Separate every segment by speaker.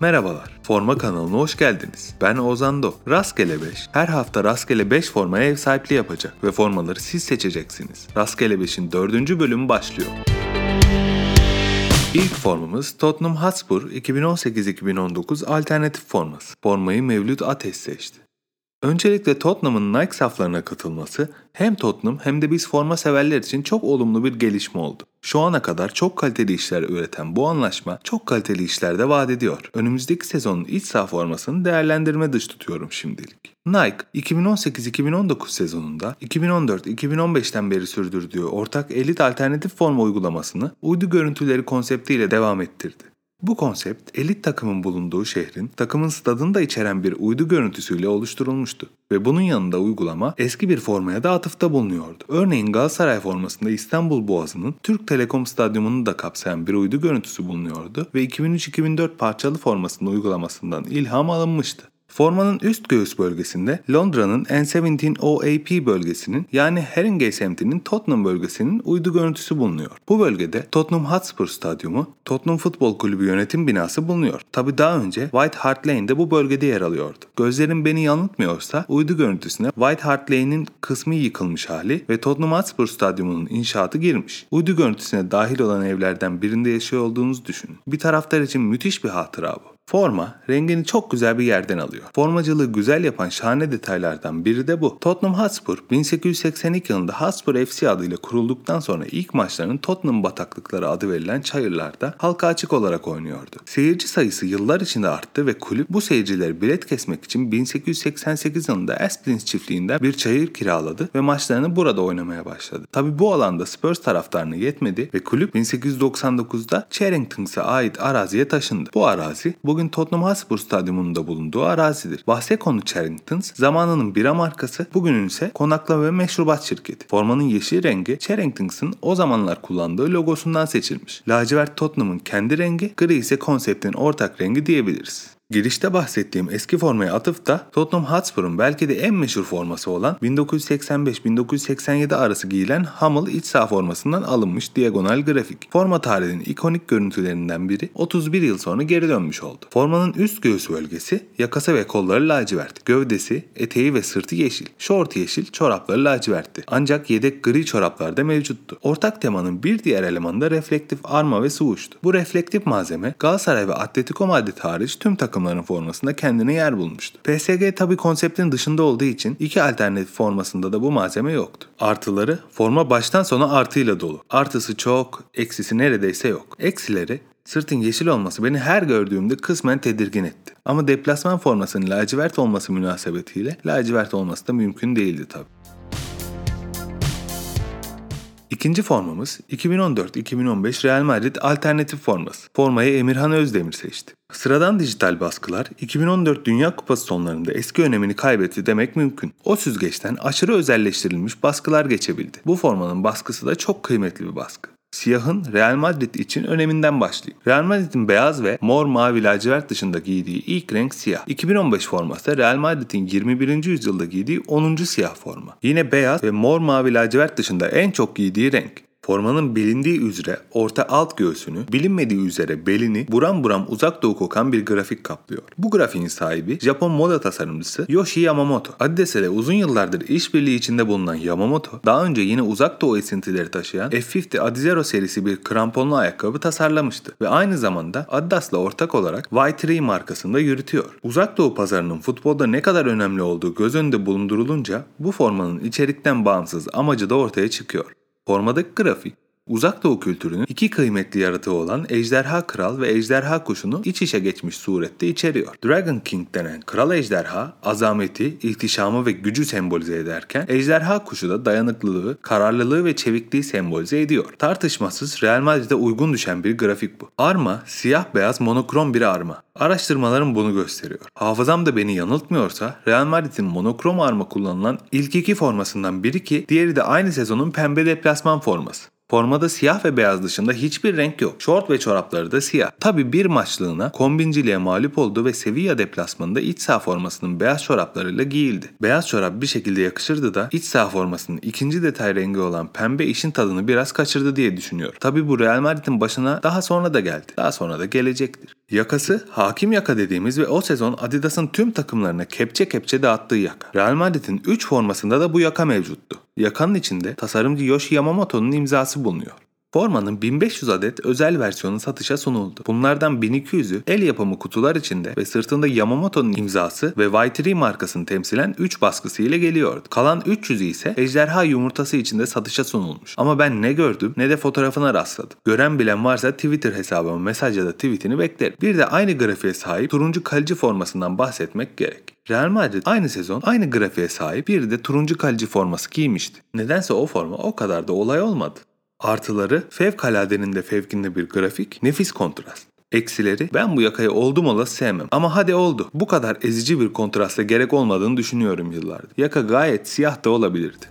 Speaker 1: Merhabalar, Forma kanalına hoş geldiniz. Ben Ozando. Rastgele 5. Her hafta Rastgele 5 formaya ev sahipliği yapacak ve formaları siz seçeceksiniz. Rastgele 5'in 4. bölümü başlıyor. İlk formamız Tottenham Hotspur 2018-2019 alternatif forması. Formayı Mevlüt Ateş seçti. Öncelikle Tottenham'ın Nike saflarına katılması hem Tottenham hem de biz forma severler için çok olumlu bir gelişme oldu. Şu ana kadar çok kaliteli işler üreten bu anlaşma çok kaliteli işler de vaat ediyor. Önümüzdeki sezonun iç saha formasını değerlendirme dış tutuyorum şimdilik. Nike 2018-2019 sezonunda 2014-2015'ten beri sürdürdüğü ortak elit alternatif forma uygulamasını uydu görüntüleri konseptiyle devam ettirdi. Bu konsept elit takımın bulunduğu şehrin takımın stadını da içeren bir uydu görüntüsüyle oluşturulmuştu. Ve bunun yanında uygulama eski bir formaya da atıfta bulunuyordu. Örneğin Galatasaray formasında İstanbul Boğazı'nın Türk Telekom Stadyumunu da kapsayan bir uydu görüntüsü bulunuyordu ve 2003-2004 parçalı formasının uygulamasından ilham alınmıştı. Formanın üst göğüs bölgesinde Londra'nın N17 OAP bölgesinin yani Haringey semtinin Tottenham bölgesinin uydu görüntüsü bulunuyor. Bu bölgede Tottenham Hotspur Stadyumu, Tottenham Futbol Kulübü yönetim binası bulunuyor. Tabi daha önce White Hart Lane de bu bölgede yer alıyordu. Gözlerim beni yanıltmıyorsa uydu görüntüsüne White Hart Lane'in kısmı yıkılmış hali ve Tottenham Hotspur Stadyumu'nun inşaatı girmiş. Uydu görüntüsüne dahil olan evlerden birinde yaşıyor olduğunuzu düşünün. Bir taraftar için müthiş bir hatıra bu. Forma rengini çok güzel bir yerden alıyor. Formacılığı güzel yapan şahane detaylardan biri de bu. Tottenham Hotspur 1882 yılında Hotspur FC adıyla kurulduktan sonra ilk maçlarını Tottenham bataklıkları adı verilen çayırlarda halka açık olarak oynuyordu. Seyirci sayısı yıllar içinde arttı ve kulüp bu seyircileri bilet kesmek için 1888 yılında Asplins çiftliğinden bir çayır kiraladı ve maçlarını burada oynamaya başladı. Tabi bu alanda Spurs taraftarını yetmedi ve kulüp 1899'da Charrington'a ait araziye taşındı. Bu arazi bu bugün Tottenham Hotspur Stadyumunda bulunduğu arazidir. Bahse konu Charringtons zamanının bira markası, bugünün ise konaklama ve meşrubat şirketi. Formanın yeşil rengi Charringtons'ın o zamanlar kullandığı logosundan seçilmiş. Lacivert Tottenham'ın kendi rengi, gri ise konseptin ortak rengi diyebiliriz. Girişte bahsettiğim eski formaya atıfta Tottenham Hotspur'un belki de en meşhur forması olan 1985-1987 arası giyilen Hummel iç saha formasından alınmış diagonal grafik. Forma tarihinin ikonik görüntülerinden biri 31 yıl sonra geri dönmüş oldu. Formanın üst göğüs bölgesi, yakası ve kolları lacivert, gövdesi, eteği ve sırtı yeşil, şort yeşil, çorapları lacivertti. Ancak yedek gri çoraplar da mevcuttu. Ortak temanın bir diğer elemanı da reflektif arma ve suğuştu. Bu reflektif malzeme Galatasaray ve Atletico Madrid hariç tüm takım takımların formasında kendine yer bulmuştu. PSG tabi konseptin dışında olduğu için iki alternatif formasında da bu malzeme yoktu. Artıları forma baştan sona artıyla dolu. Artısı çok, eksisi neredeyse yok. Eksileri Sırtın yeşil olması beni her gördüğümde kısmen tedirgin etti. Ama deplasman formasının lacivert olması münasebetiyle lacivert olması da mümkün değildi tabi. İkinci formamız 2014-2015 Real Madrid alternatif forması. Formayı Emirhan Özdemir seçti. Sıradan dijital baskılar 2014 Dünya Kupası sonlarında eski önemini kaybetti demek mümkün. O süzgeçten aşırı özelleştirilmiş baskılar geçebildi. Bu formanın baskısı da çok kıymetli bir baskı. Siyahın Real Madrid için öneminden başlayayım. Real Madrid'in beyaz ve mor mavi lacivert dışında giydiği ilk renk siyah. 2015 forması Real Madrid'in 21. yüzyılda giydiği 10. siyah forma. Yine beyaz ve mor mavi lacivert dışında en çok giydiği renk. Formanın bilindiği üzere orta alt göğsünü, bilinmediği üzere belini buram buram uzak doğu kokan bir grafik kaplıyor. Bu grafiğin sahibi Japon moda tasarımcısı Yoshi Yamamoto. Adidas ile uzun yıllardır işbirliği içinde bulunan Yamamoto, daha önce yine uzak doğu esintileri taşıyan F50 Adizero serisi bir kramponlu ayakkabı tasarlamıştı ve aynı zamanda Adidas'la ortak olarak Y3 markasında yürütüyor. Uzak doğu pazarının futbolda ne kadar önemli olduğu göz önünde bulundurulunca bu formanın içerikten bağımsız amacı da ortaya çıkıyor. Formadaki grafik Uzak Doğu kültürünün iki kıymetli yaratığı olan Ejderha Kral ve Ejderha Kuşu'nu iç içe geçmiş surette içeriyor. Dragon King denen kral ejderha azameti, ihtişamı ve gücü sembolize ederken Ejderha Kuşu da dayanıklılığı, kararlılığı ve çevikliği sembolize ediyor. Tartışmasız Real Madrid'e uygun düşen bir grafik bu. Arma siyah beyaz monokrom bir arma. Araştırmalarım bunu gösteriyor. Hafızam da beni yanıltmıyorsa Real Madrid'in monokrom arma kullanılan ilk iki formasından biri ki diğeri de aynı sezonun pembe deplasman forması. Formada siyah ve beyaz dışında hiçbir renk yok. Şort ve çorapları da siyah. Tabi bir maçlığına kombinciliğe mağlup oldu ve Sevilla deplasmanında iç saha formasının beyaz çoraplarıyla giyildi. Beyaz çorap bir şekilde yakışırdı da iç saha formasının ikinci detay rengi olan pembe işin tadını biraz kaçırdı diye düşünüyor. Tabi bu Real Madrid'in başına daha sonra da geldi. Daha sonra da gelecektir. Yakası hakim yaka dediğimiz ve o sezon Adidas'ın tüm takımlarına kepçe kepçe dağıttığı yaka. Real Madrid'in 3 formasında da bu yaka mevcuttu. Yakanın içinde tasarımcı Yoshi Yamamoto'nun imzası bulunuyor. Formanın 1500 adet özel versiyonu satışa sunuldu. Bunlardan 1200'ü el yapımı kutular içinde ve sırtında Yamamoto'nun imzası ve Y3 markasını temsilen 3 baskısı ile geliyordu. Kalan 300'ü ise ejderha yumurtası içinde satışa sunulmuş. Ama ben ne gördüm ne de fotoğrafına rastladım. Gören bilen varsa Twitter hesabıma mesaj ya da tweetini beklerim. Bir de aynı grafiğe sahip turuncu kaleci formasından bahsetmek gerek. Real Madrid aynı sezon aynı grafiğe sahip bir de turuncu kaleci forması giymişti. Nedense o forma o kadar da olay olmadı. Artıları fevkaladenin de fevkinde bir grafik, nefis kontrast. Eksileri ben bu yakayı oldum olası sevmem. Ama hadi oldu. Bu kadar ezici bir kontrasta gerek olmadığını düşünüyorum yıllardır. Yaka gayet siyah da olabilirdi.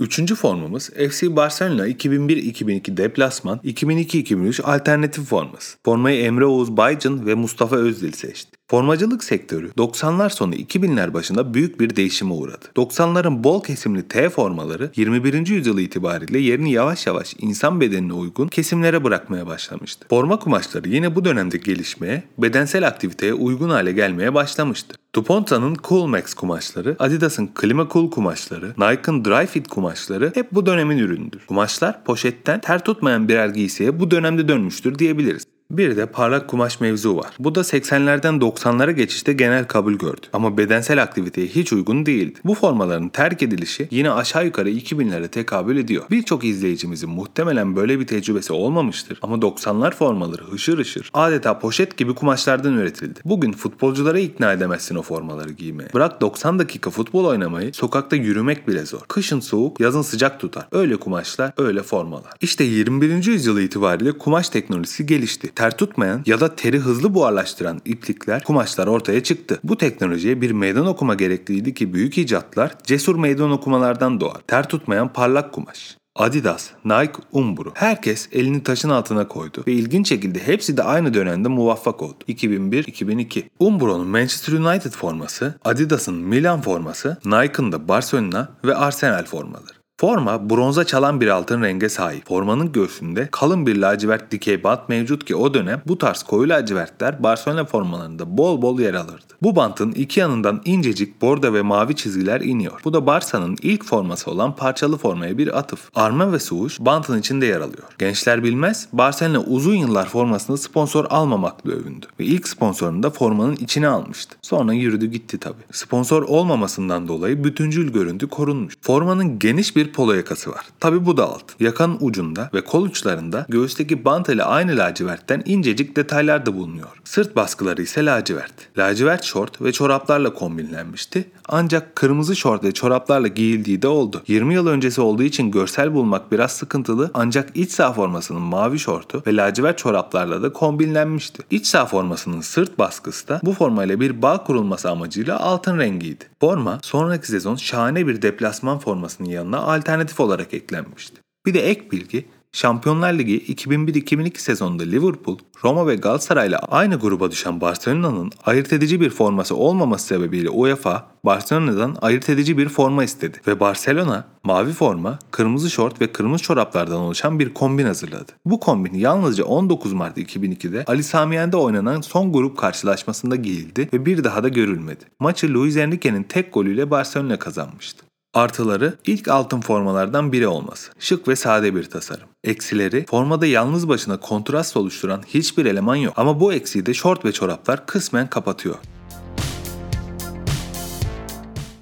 Speaker 1: Üçüncü formumuz FC Barcelona 2001-2002 deplasman, 2002-2003 alternatif forması. Formayı Emre Oğuz Baycın ve Mustafa Özdil seçti. Formacılık sektörü 90'lar sonu 2000'ler başında büyük bir değişime uğradı. 90'ların bol kesimli T formaları 21. yüzyıl itibariyle yerini yavaş yavaş insan bedenine uygun kesimlere bırakmaya başlamıştı. Forma kumaşları yine bu dönemde gelişmeye, bedensel aktiviteye uygun hale gelmeye başlamıştı. Duponta'nın Cool Max kumaşları, Adidas'ın Klima Cool kumaşları, Nike'ın Dry kumaşları hep bu dönemin ürünüdür. Kumaşlar poşetten ter tutmayan birer giysiye bu dönemde dönmüştür diyebiliriz. Bir de parlak kumaş mevzu var. Bu da 80'lerden 90'lara geçişte genel kabul gördü. Ama bedensel aktiviteye hiç uygun değildi. Bu formaların terk edilişi yine aşağı yukarı 2000'lere tekabül ediyor. Birçok izleyicimizin muhtemelen böyle bir tecrübesi olmamıştır. Ama 90'lar formaları hışır hışır adeta poşet gibi kumaşlardan üretildi. Bugün futbolculara ikna edemezsin o formaları giymeye. Bırak 90 dakika futbol oynamayı, sokakta yürümek bile zor. Kışın soğuk, yazın sıcak tutar. Öyle kumaşlar, öyle formalar. İşte 21. yüzyıl itibariyle kumaş teknolojisi gelişti ter tutmayan ya da teri hızlı buharlaştıran iplikler, kumaşlar ortaya çıktı. Bu teknolojiye bir meydan okuma gerekliydi ki büyük icatlar cesur meydan okumalardan doğar. Ter tutmayan parlak kumaş. Adidas, Nike, Umbro. Herkes elini taşın altına koydu ve ilginç şekilde hepsi de aynı dönemde muvaffak oldu. 2001-2002. Umbro'nun Manchester United forması, Adidas'ın Milan forması, Nike'ın da Barcelona ve Arsenal formaları. Forma bronza çalan bir altın renge sahip. Formanın göğsünde kalın bir lacivert dikey bant mevcut ki o dönem bu tarz koyu lacivertler Barcelona formalarında bol bol yer alırdı. Bu bantın iki yanından incecik bordo ve mavi çizgiler iniyor. Bu da Barça'nın ilk forması olan parçalı formaya bir atıf. Arma ve Suuş bantın içinde yer alıyor. Gençler bilmez, Barcelona uzun yıllar formasını sponsor almamakla övündü. Ve ilk sponsorunu da formanın içine almıştı. Sonra yürüdü gitti tabi. Sponsor olmamasından dolayı bütüncül görüntü korunmuş. Formanın geniş bir polo yakası var. Tabi bu da alt. Yakanın ucunda ve kol uçlarında göğüsteki bant ile aynı lacivertten incecik detaylar da bulunuyor. Sırt baskıları ise lacivert. Lacivert şort ve çoraplarla kombinlenmişti. Ancak kırmızı şort ve çoraplarla giyildiği de oldu. 20 yıl öncesi olduğu için görsel bulmak biraz sıkıntılı ancak iç saha formasının mavi şortu ve lacivert çoraplarla da kombinlenmişti. İç saha formasının sırt baskısı da bu formayla bir bağ kurulması amacıyla altın rengiydi. Forma sonraki sezon şahane bir deplasman formasının yanına alternatif olarak eklenmişti. Bir de ek bilgi Şampiyonlar Ligi 2001-2002 sezonunda Liverpool, Roma ve Galatasaray'la aynı gruba düşen Barcelona'nın ayırt edici bir forması olmaması sebebiyle UEFA, Barcelona'dan ayırt edici bir forma istedi ve Barcelona mavi forma, kırmızı şort ve kırmızı çoraplardan oluşan bir kombin hazırladı. Bu kombin yalnızca 19 Mart 2002'de Ali Samiyen'de oynanan son grup karşılaşmasında giyildi ve bir daha da görülmedi. Maçı Luis Enrique'nin tek golüyle Barcelona kazanmıştı. Artıları ilk altın formalardan biri olması. Şık ve sade bir tasarım. Eksileri formada yalnız başına kontrast oluşturan hiçbir eleman yok. Ama bu eksiği de şort ve çoraplar kısmen kapatıyor.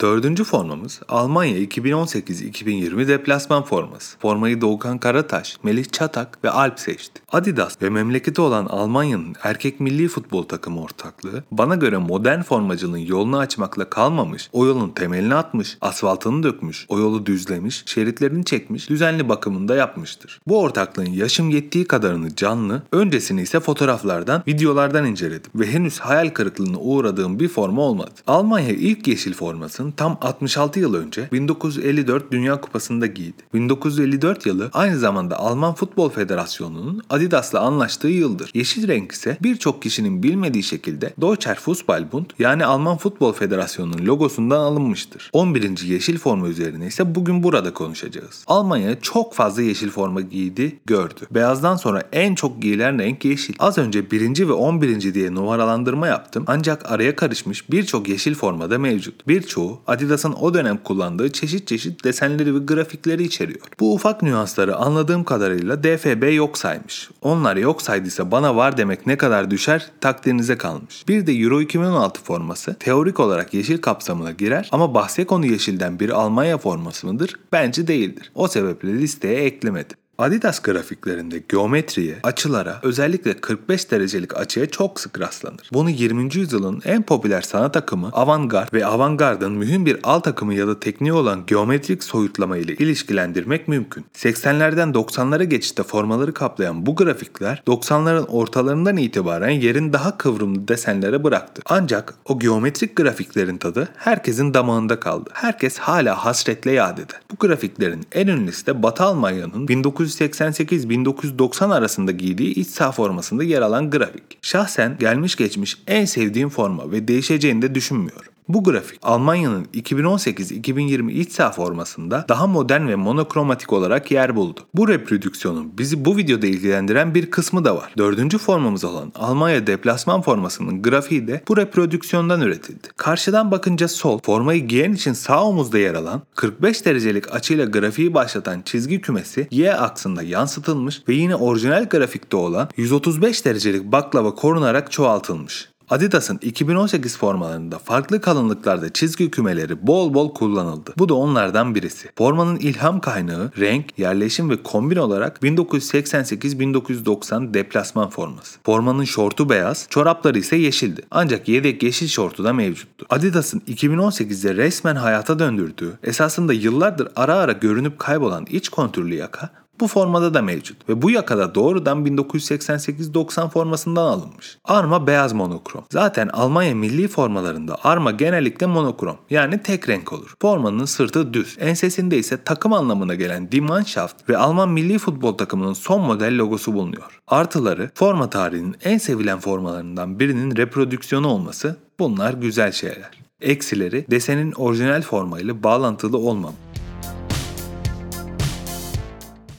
Speaker 1: Dördüncü formamız Almanya 2018-2020 deplasman forması. Formayı Doğukan Karataş, Melih Çatak ve Alp seçti. Adidas ve memleketi olan Almanya'nın erkek milli futbol takımı ortaklığı bana göre modern formacılığın yolunu açmakla kalmamış, o yolun temelini atmış, asfaltını dökmüş, o yolu düzlemiş, şeritlerini çekmiş, düzenli bakımını da yapmıştır. Bu ortaklığın yaşım yettiği kadarını canlı, öncesini ise fotoğraflardan, videolardan inceledim ve henüz hayal kırıklığına uğradığım bir forma olmadı. Almanya ilk yeşil formasını Adidas'ın tam 66 yıl önce 1954 Dünya Kupası'nda giydi. 1954 yılı aynı zamanda Alman Futbol Federasyonu'nun Adidas'la anlaştığı yıldır. Yeşil renk ise birçok kişinin bilmediği şekilde Deutscher Fußballbund yani Alman Futbol Federasyonu'nun logosundan alınmıştır. 11. yeşil forma üzerine ise bugün burada konuşacağız. Almanya çok fazla yeşil forma giydi, gördü. Beyazdan sonra en çok giyilen renk yeşil. Az önce 1. ve 11. diye numaralandırma yaptım ancak araya karışmış birçok yeşil formada mevcut. Birçoğu Adidas'ın o dönem kullandığı çeşit çeşit desenleri ve grafikleri içeriyor. Bu ufak nüansları anladığım kadarıyla DFB yok saymış. Onlar yok saydıysa bana var demek ne kadar düşer takdirinize kalmış. Bir de Euro 2016 forması teorik olarak yeşil kapsamına girer ama bahse konu yeşilden bir Almanya forması mıdır? Bence değildir. O sebeple listeye eklemedim. Adidas grafiklerinde geometriye, açılara, özellikle 45 derecelik açıya çok sık rastlanır. Bunu 20. yüzyılın en popüler sanat akımı avantgard ve avantgardın mühim bir alt akımı ya da tekniği olan geometrik soyutlama ile ilişkilendirmek mümkün. 80'lerden 90'lara geçişte formaları kaplayan bu grafikler 90'ların ortalarından itibaren yerin daha kıvrımlı desenlere bıraktı. Ancak o geometrik grafiklerin tadı herkesin damağında kaldı. Herkes hala hasretle yad eder. Bu grafiklerin en ünlüsü de Batı Almanya'nın 19 1988-1990 arasında giydiği iç saha formasında yer alan grafik. Şahsen gelmiş geçmiş en sevdiğim forma ve değişeceğini de düşünmüyorum. Bu grafik Almanya'nın 2018-2020 iç saha formasında daha modern ve monokromatik olarak yer buldu. Bu reprodüksiyonun bizi bu videoda ilgilendiren bir kısmı da var. Dördüncü formamız olan Almanya deplasman formasının grafiği de bu reprodüksiyondan üretildi. Karşıdan bakınca sol, formayı giyen için sağ omuzda yer alan 45 derecelik açıyla grafiği başlatan çizgi kümesi Y aksında yansıtılmış ve yine orijinal grafikte olan 135 derecelik baklava korunarak çoğaltılmış. Adidas'ın 2018 formalarında farklı kalınlıklarda çizgi kümeleri bol bol kullanıldı. Bu da onlardan birisi. Formanın ilham kaynağı, renk, yerleşim ve kombin olarak 1988-1990 deplasman forması. Formanın şortu beyaz, çorapları ise yeşildi. Ancak yedek yeşil şortu da mevcuttu. Adidas'ın 2018'de resmen hayata döndürdüğü, esasında yıllardır ara ara görünüp kaybolan iç kontürlü yaka bu formada da mevcut ve bu yakada doğrudan 1988-90 formasından alınmış. Arma beyaz monokrom. Zaten Almanya milli formalarında arma genellikle monokrom yani tek renk olur. Formanın sırtı düz. Ensesinde ise takım anlamına gelen Die Mannschaft ve Alman milli futbol takımının son model logosu bulunuyor. Artıları forma tarihinin en sevilen formalarından birinin reprodüksiyonu olması bunlar güzel şeyler. Eksileri desenin orijinal formayla bağlantılı olmam.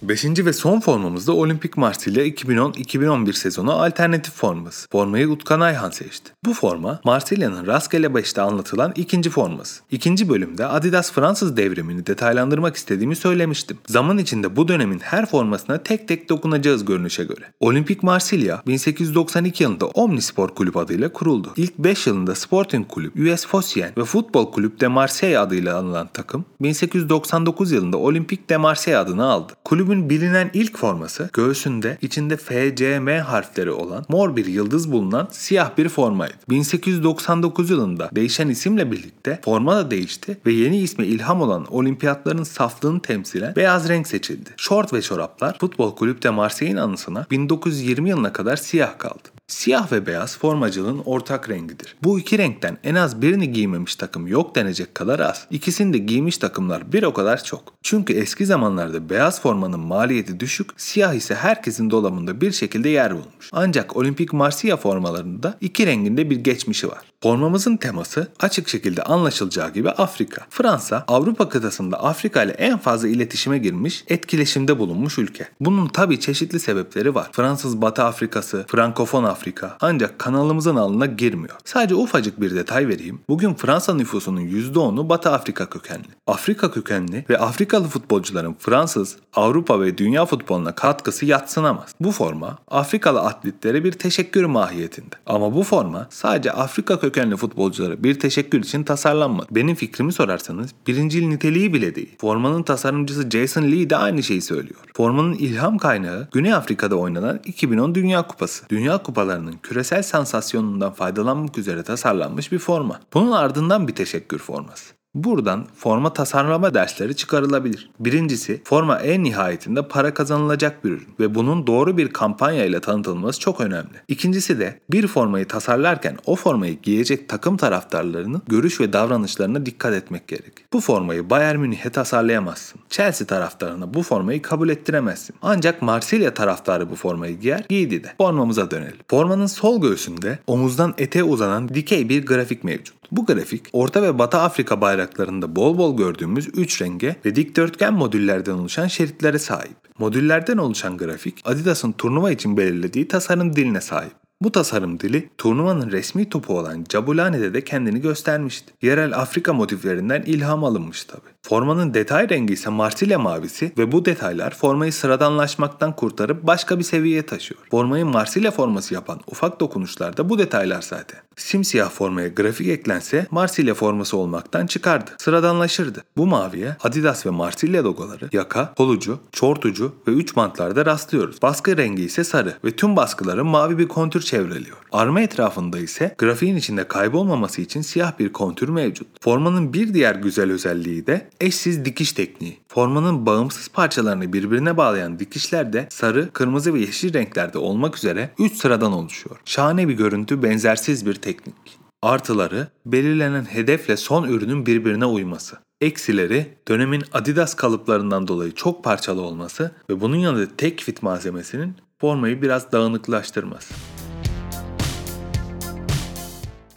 Speaker 1: Beşinci ve son formamız da Olimpik Marsilya 2010-2011 sezonu alternatif forması. Formayı Utkan Ayhan seçti. Bu forma Marsilya'nın rastgele 5'te anlatılan ikinci forması. İkinci bölümde Adidas Fransız devrimini detaylandırmak istediğimi söylemiştim. Zaman içinde bu dönemin her formasına tek tek dokunacağız görünüşe göre. Olimpik Marsilya 1892 yılında Omnisport Kulüp adıyla kuruldu. İlk 5 yılında Sporting Kulüp, US Phocéens ve Futbol Kulüp de Marseille adıyla anılan takım 1899 yılında Olimpik de Marseille adını aldı. Kulübün Kulübün bilinen ilk forması göğsünde içinde FCM harfleri olan mor bir yıldız bulunan siyah bir formaydı. 1899 yılında değişen isimle birlikte forma da değişti ve yeni isme ilham olan olimpiyatların saflığını temsilen beyaz renk seçildi. Şort ve çoraplar Futbol Kulüp de Marseille'in anısına 1920 yılına kadar siyah kaldı. Siyah ve beyaz formacılığın ortak rengidir. Bu iki renkten en az birini giymemiş takım yok denecek kadar az. İkisini de giymiş takımlar bir o kadar çok. Çünkü eski zamanlarda beyaz formanın maliyeti düşük, siyah ise herkesin dolabında bir şekilde yer bulmuş. Ancak Olimpik Marsilya formalarında iki renginde bir geçmişi var. Formamızın teması açık şekilde anlaşılacağı gibi Afrika. Fransa, Avrupa kıtasında Afrika ile en fazla iletişime girmiş, etkileşimde bulunmuş ülke. Bunun tabi çeşitli sebepleri var. Fransız Batı Afrikası, Frankofon Afrika ancak kanalımızın alına girmiyor. Sadece ufacık bir detay vereyim. Bugün Fransa nüfusunun %10'u Batı Afrika kökenli. Afrika kökenli ve Afrikalı futbolcuların Fransız, Avrupa ve dünya futboluna katkısı yatsınamaz. Bu forma Afrikalı atletlere bir teşekkür mahiyetinde. Ama bu forma sadece Afrika kökenli futbolculara bir teşekkür için tasarlanmadı. Benim fikrimi sorarsanız birincil niteliği bile değil. Formanın tasarımcısı Jason Lee de aynı şeyi söylüyor. Formanın ilham kaynağı Güney Afrika'da oynanan 2010 Dünya Kupası. Dünya Kupalarının küresel sansasyonundan faydalanmak üzere tasarlanmış bir forma. Bunun ardından bir teşekkür forması. Buradan forma tasarlama dersleri çıkarılabilir. Birincisi, forma en nihayetinde para kazanılacak bir ürün ve bunun doğru bir kampanya ile tanıtılması çok önemli. İkincisi de bir formayı tasarlarken o formayı giyecek takım taraftarlarının görüş ve davranışlarına dikkat etmek gerek. Bu formayı Bayern Münih'e tasarlayamazsın. Chelsea taraftarına bu formayı kabul ettiremezsin. Ancak Marsilya taraftarı bu formayı giyer, giydi de. Formamıza dönelim. Formanın sol göğsünde omuzdan eteğe uzanan dikey bir grafik mevcut. Bu grafik Orta ve Batı Afrika bayraklarında bol bol gördüğümüz 3 renge ve dikdörtgen modüllerden oluşan şeritlere sahip. Modüllerden oluşan grafik Adidas'ın turnuva için belirlediği tasarım diline sahip. Bu tasarım dili turnuvanın resmi topu olan Jabulane'de de kendini göstermişti. Yerel Afrika motiflerinden ilham alınmış tabi. Formanın detay rengi ise Marsilya mavisi ve bu detaylar formayı sıradanlaşmaktan kurtarıp başka bir seviyeye taşıyor. Formayı Marsilya forması yapan ufak dokunuşlar da bu detaylar zaten. Simsiyah formaya grafik eklense Marsilya forması olmaktan çıkardı. Sıradanlaşırdı. Bu maviye Adidas ve Marsilya logoları yaka, kolucu, çortucu ve üç bantlarda rastlıyoruz. Baskı rengi ise sarı ve tüm baskıları mavi bir kontür çevreliyor. Arma etrafında ise grafiğin içinde kaybolmaması için siyah bir kontür mevcut. Formanın bir diğer güzel özelliği de eşsiz dikiş tekniği. Formanın bağımsız parçalarını birbirine bağlayan dikişler de sarı, kırmızı ve yeşil renklerde olmak üzere 3 sıradan oluşuyor. Şahane bir görüntü, benzersiz bir teknik. Artıları belirlenen hedefle son ürünün birbirine uyması. Eksileri dönemin Adidas kalıplarından dolayı çok parçalı olması ve bunun yanında tek fit malzemesinin formayı biraz dağınıklaştırması.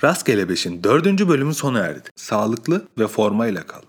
Speaker 1: Rastgele 5'in dördüncü bölümü sona erdi. Sağlıklı ve formayla kal.